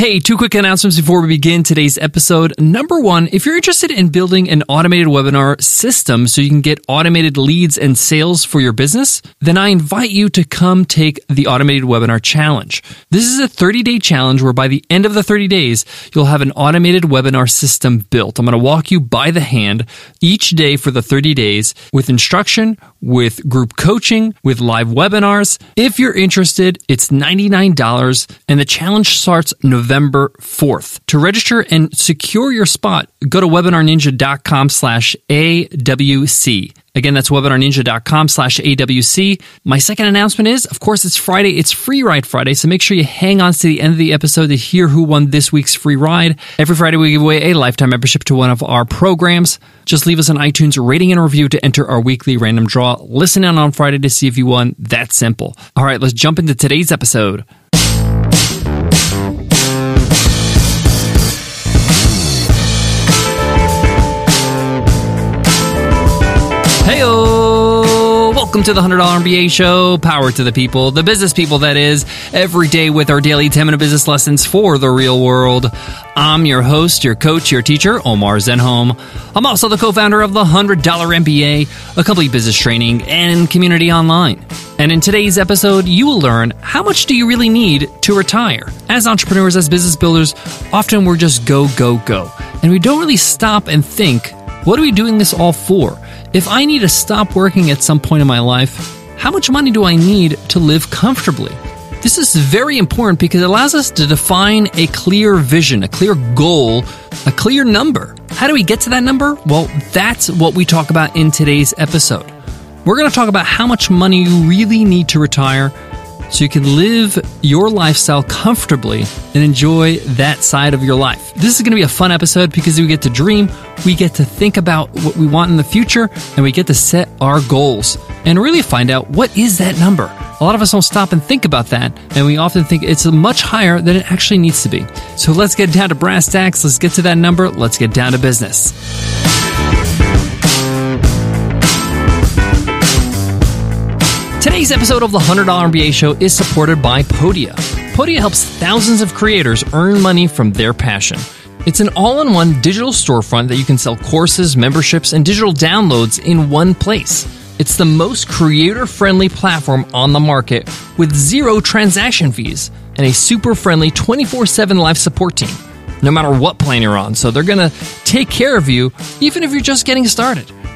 Hey, two quick announcements before we begin today's episode. Number one, if you're interested in building an automated webinar system so you can get automated leads and sales for your business, then I invite you to come take the automated webinar challenge. This is a 30 day challenge where by the end of the 30 days, you'll have an automated webinar system built. I'm going to walk you by the hand each day for the 30 days with instruction, with group coaching, with live webinars. If you're interested, it's $99 and the challenge starts November November 4th. To register and secure your spot, go to webinarninja.com slash AWC. Again, that's webinarninja.com slash AWC. My second announcement is, of course, it's Friday. It's Free Ride Friday, so make sure you hang on to the end of the episode to hear who won this week's free ride. Every Friday, we give away a lifetime membership to one of our programs. Just leave us an iTunes rating and review to enter our weekly random draw. Listen in on Friday to see if you won. That simple. All right, let's jump into today's episode. Heyo! Welcome to the $100 MBA show. Power to the people, the business people, that is, every day with our daily 10 minute business lessons for the real world. I'm your host, your coach, your teacher, Omar Zenhom. I'm also the co founder of the $100 MBA, a complete business training and community online. And in today's episode, you will learn how much do you really need to retire? As entrepreneurs, as business builders, often we're just go, go, go. And we don't really stop and think, what are we doing this all for? If I need to stop working at some point in my life, how much money do I need to live comfortably? This is very important because it allows us to define a clear vision, a clear goal, a clear number. How do we get to that number? Well, that's what we talk about in today's episode. We're going to talk about how much money you really need to retire so you can live your lifestyle comfortably and enjoy that side of your life. This is going to be a fun episode because we get to dream, we get to think about what we want in the future, and we get to set our goals and really find out what is that number. A lot of us don't stop and think about that, and we often think it's much higher than it actually needs to be. So let's get down to brass tacks, let's get to that number, let's get down to business. Today's episode of the $100 MBA Show is supported by Podia. Podia helps thousands of creators earn money from their passion. It's an all in one digital storefront that you can sell courses, memberships, and digital downloads in one place. It's the most creator friendly platform on the market with zero transaction fees and a super friendly 24 7 live support team, no matter what plan you're on. So they're going to take care of you even if you're just getting started.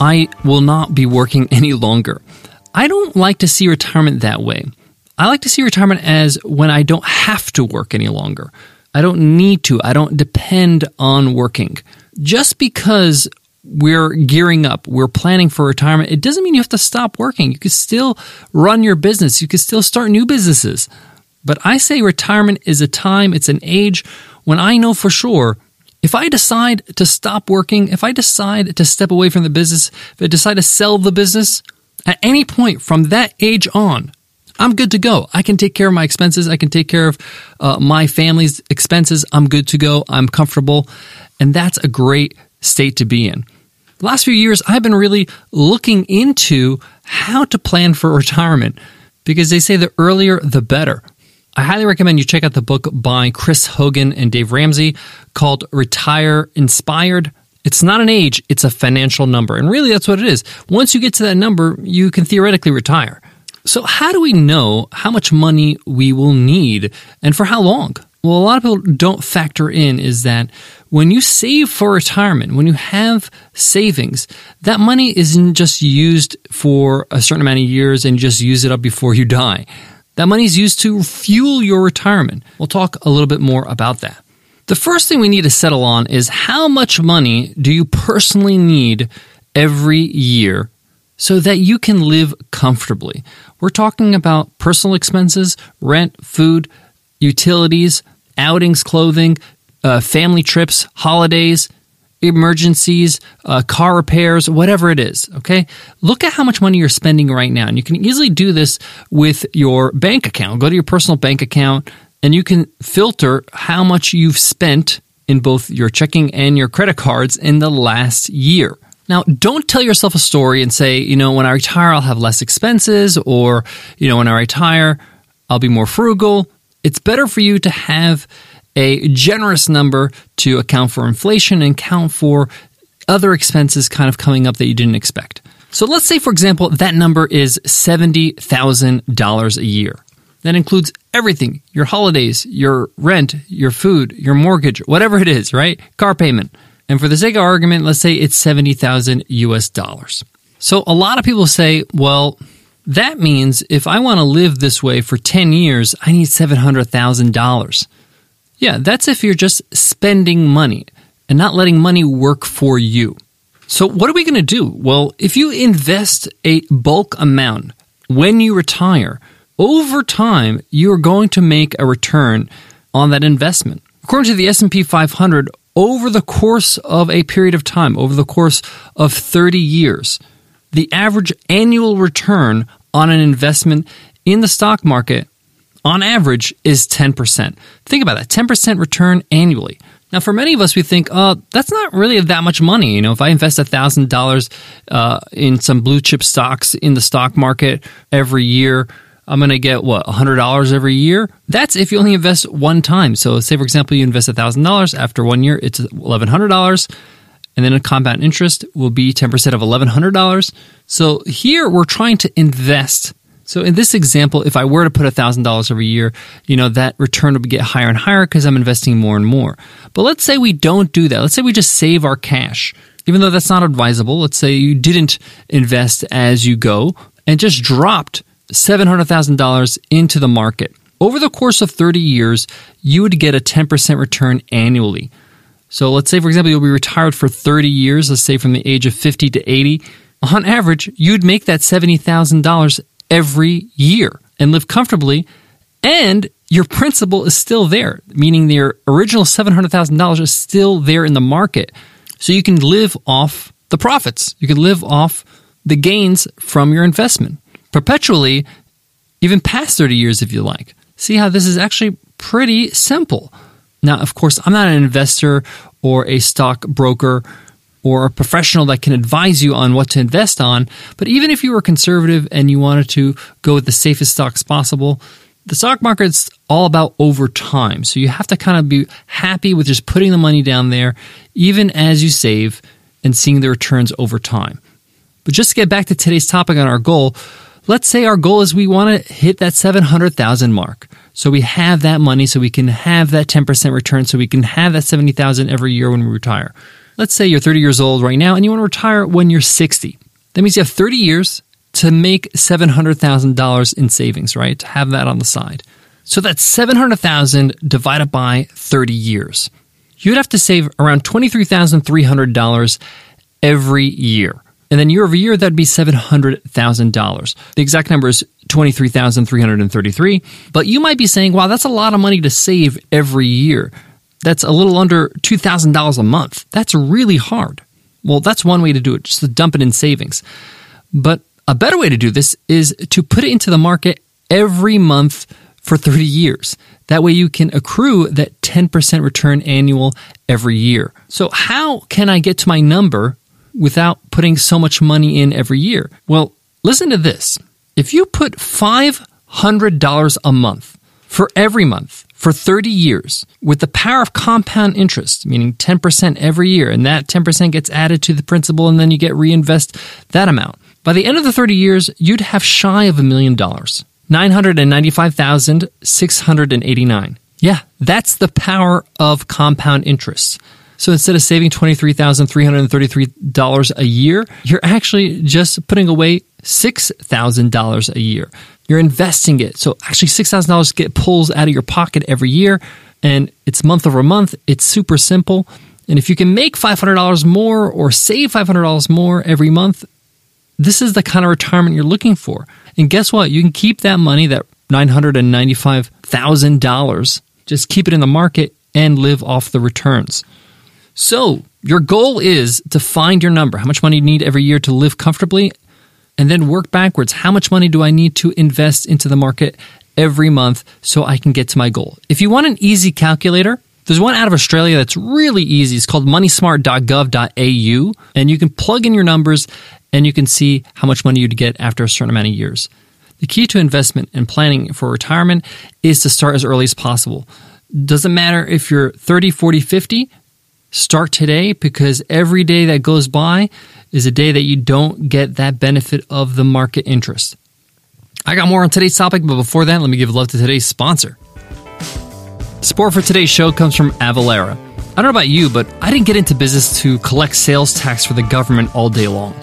I will not be working any longer. I don't like to see retirement that way. I like to see retirement as when I don't have to work any longer. I don't need to. I don't depend on working. Just because we're gearing up, we're planning for retirement, it doesn't mean you have to stop working. You can still run your business, you can still start new businesses. But I say retirement is a time, it's an age when I know for sure if I decide to stop working, if I decide to step away from the business, if I decide to sell the business, at any point from that age on, I'm good to go. I can take care of my expenses. I can take care of uh, my family's expenses. I'm good to go. I'm comfortable. And that's a great state to be in. The last few years, I've been really looking into how to plan for retirement because they say the earlier, the better. I highly recommend you check out the book by Chris Hogan and Dave Ramsey called Retire Inspired. It's not an age, it's a financial number. And really, that's what it is. Once you get to that number, you can theoretically retire. So, how do we know how much money we will need and for how long? well, a lot of people don't factor in is that when you save for retirement, when you have savings, that money isn't just used for a certain amount of years and just use it up before you die. That money is used to fuel your retirement. We'll talk a little bit more about that. The first thing we need to settle on is how much money do you personally need every year so that you can live comfortably? We're talking about personal expenses, rent, food, utilities, outings, clothing, uh, family trips, holidays, emergencies, uh, car repairs, whatever it is. Okay. Look at how much money you're spending right now. And you can easily do this with your bank account. Go to your personal bank account and you can filter how much you've spent in both your checking and your credit cards in the last year. Now, don't tell yourself a story and say, you know, when I retire, I'll have less expenses, or, you know, when I retire, I'll be more frugal it's better for you to have a generous number to account for inflation and account for other expenses kind of coming up that you didn't expect. So let's say, for example, that number is $70,000 a year. That includes everything your holidays, your rent, your food, your mortgage, whatever it is, right? Car payment. And for the sake of argument, let's say it's 70,000 US dollars. So a lot of people say, well, that means if I want to live this way for 10 years, I need $700,000. Yeah, that's if you're just spending money and not letting money work for you. So, what are we going to do? Well, if you invest a bulk amount when you retire, over time you're going to make a return on that investment. According to the S&P 500, over the course of a period of time, over the course of 30 years, the average annual return on an investment in the stock market on average is 10%. Think about that 10% return annually. Now, for many of us, we think, oh, that's not really that much money. You know, if I invest $1,000 uh, in some blue chip stocks in the stock market every year, I'm going to get what, $100 every year? That's if you only invest one time. So, say, for example, you invest $1,000. After one year, it's $1,100 and then a compound interest will be 10% of $1,100. So here we're trying to invest. So in this example, if I were to put $1,000 every year, you know, that return would get higher and higher because I'm investing more and more. But let's say we don't do that. Let's say we just save our cash. Even though that's not advisable, let's say you didn't invest as you go and just dropped $700,000 into the market. Over the course of 30 years, you would get a 10% return annually. So let's say, for example, you'll be retired for 30 years, let's say from the age of 50 to 80. On average, you'd make that $70,000 every year and live comfortably. And your principal is still there, meaning your original $700,000 is still there in the market. So you can live off the profits. You can live off the gains from your investment perpetually, even past 30 years if you like. See how this is actually pretty simple. Now, of course, I'm not an investor or a stock broker or a professional that can advise you on what to invest on, but even if you were conservative and you wanted to go with the safest stocks possible, the stock market's all about over time. So you have to kind of be happy with just putting the money down there, even as you save and seeing the returns over time. But just to get back to today's topic on our goal, let's say our goal is we want to hit that 700,000 mark. So we have that money so we can have that 10% return so we can have that 70,000 every year when we retire. Let's say you're 30 years old right now and you want to retire when you're 60. That means you have 30 years to make $700,000 in savings, right? To have that on the side. So that's 700,000 divided by 30 years. You'd have to save around $23,300 every year. And then year over year, that'd be $700,000. The exact number is 23,333. But you might be saying, wow, that's a lot of money to save every year. That's a little under $2,000 a month. That's really hard. Well, that's one way to do it, just to dump it in savings. But a better way to do this is to put it into the market every month for 30 years. That way you can accrue that 10% return annual every year. So how can I get to my number without putting so much money in every year? Well, listen to this. If you put $500 a month for every month for 30 years with the power of compound interest, meaning 10% every year, and that 10% gets added to the principal and then you get reinvest that amount. By the end of the 30 years, you'd have shy of a million dollars. 995,689. Yeah, that's the power of compound interest. So instead of saving $23,333 a year, you're actually just putting away $6,000 a year. You're investing it. So actually $6,000 get pulls out of your pocket every year and it's month over month. It's super simple. And if you can make $500 more or save $500 more every month, this is the kind of retirement you're looking for. And guess what? You can keep that money, that $995,000, just keep it in the market and live off the returns. So, your goal is to find your number, how much money you need every year to live comfortably, and then work backwards. How much money do I need to invest into the market every month so I can get to my goal? If you want an easy calculator, there's one out of Australia that's really easy. It's called moneysmart.gov.au, and you can plug in your numbers and you can see how much money you'd get after a certain amount of years. The key to investment and planning for retirement is to start as early as possible. Doesn't matter if you're 30, 40, 50, start today because every day that goes by is a day that you don't get that benefit of the market interest. I got more on today's topic, but before that, let me give love to today's sponsor. Support for today's show comes from Avalara. I don't know about you, but I didn't get into business to collect sales tax for the government all day long.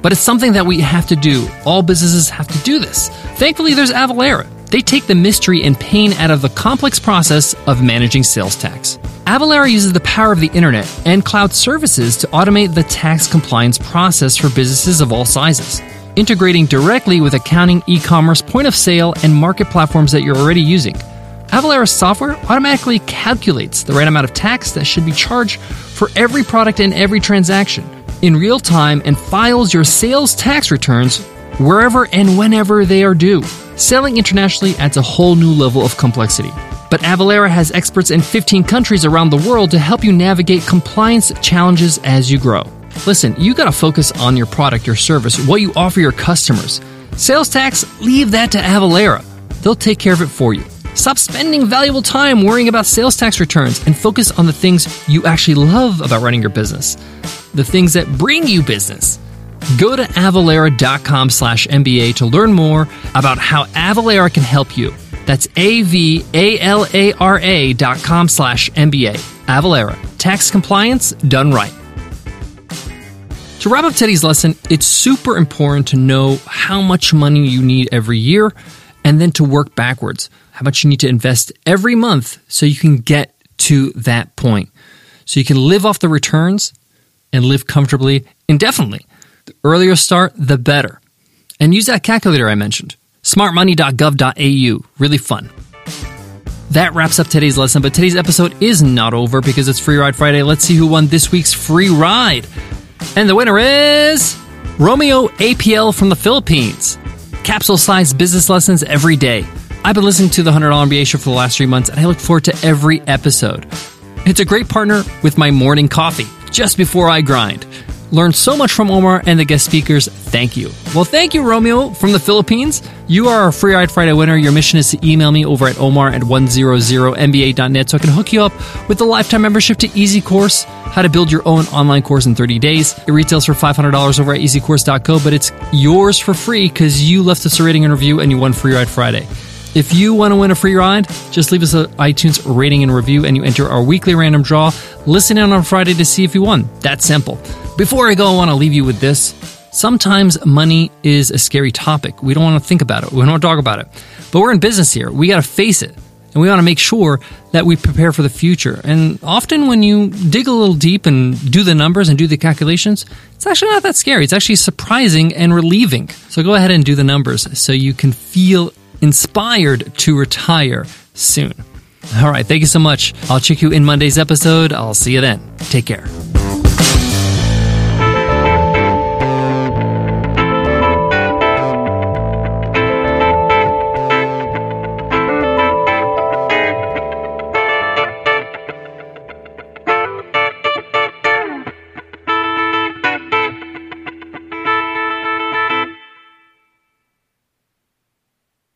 But it's something that we have to do. All businesses have to do this. Thankfully, there's Avalara. They take the mystery and pain out of the complex process of managing sales tax. Avalara uses the power of the internet and cloud services to automate the tax compliance process for businesses of all sizes, integrating directly with accounting, e commerce, point of sale, and market platforms that you're already using. Avalara's software automatically calculates the right amount of tax that should be charged for every product and every transaction in real time and files your sales tax returns wherever and whenever they are due. Selling internationally adds a whole new level of complexity. But Avalara has experts in 15 countries around the world to help you navigate compliance challenges as you grow. Listen, you gotta focus on your product, your service, what you offer your customers. Sales tax, leave that to Avalara. They'll take care of it for you. Stop spending valuable time worrying about sales tax returns and focus on the things you actually love about running your business, the things that bring you business. Go to avalara.com slash MBA to learn more about how Avalara can help you. That's A-V-A-L-A-R-A dot com slash MBA. Avalara. Tax compliance done right. To wrap up Teddy's lesson, it's super important to know how much money you need every year and then to work backwards. How much you need to invest every month so you can get to that point. So you can live off the returns and live comfortably indefinitely. The earlier start, the better. And use that calculator I mentioned smartmoney.gov.au. Really fun. That wraps up today's lesson, but today's episode is not over because it's Free Ride Friday. Let's see who won this week's free ride. And the winner is Romeo APL from the Philippines. Capsule sized business lessons every day. I've been listening to the $100 MBA show for the last three months, and I look forward to every episode. It's a great partner with my morning coffee just before I grind. Learned so much from Omar and the guest speakers. Thank you. Well, thank you, Romeo from the Philippines. You are a Free Ride Friday winner. Your mission is to email me over at omar at 100mba.net so I can hook you up with a lifetime membership to Easy Course, how to build your own online course in 30 days. It retails for $500 over at easycourse.co, but it's yours for free because you left us a rating and review and you won Free Ride Friday. If you want to win a free ride, just leave us an iTunes rating and review and you enter our weekly random draw. Listen in on Friday to see if you won. That's simple. Before I go, I want to leave you with this. Sometimes money is a scary topic. We don't want to think about it. We don't want to talk about it. But we're in business here. We got to face it. And we want to make sure that we prepare for the future. And often when you dig a little deep and do the numbers and do the calculations, it's actually not that scary. It's actually surprising and relieving. So go ahead and do the numbers so you can feel inspired to retire soon. All right, thank you so much. I'll check you in Monday's episode. I'll see you then. Take care.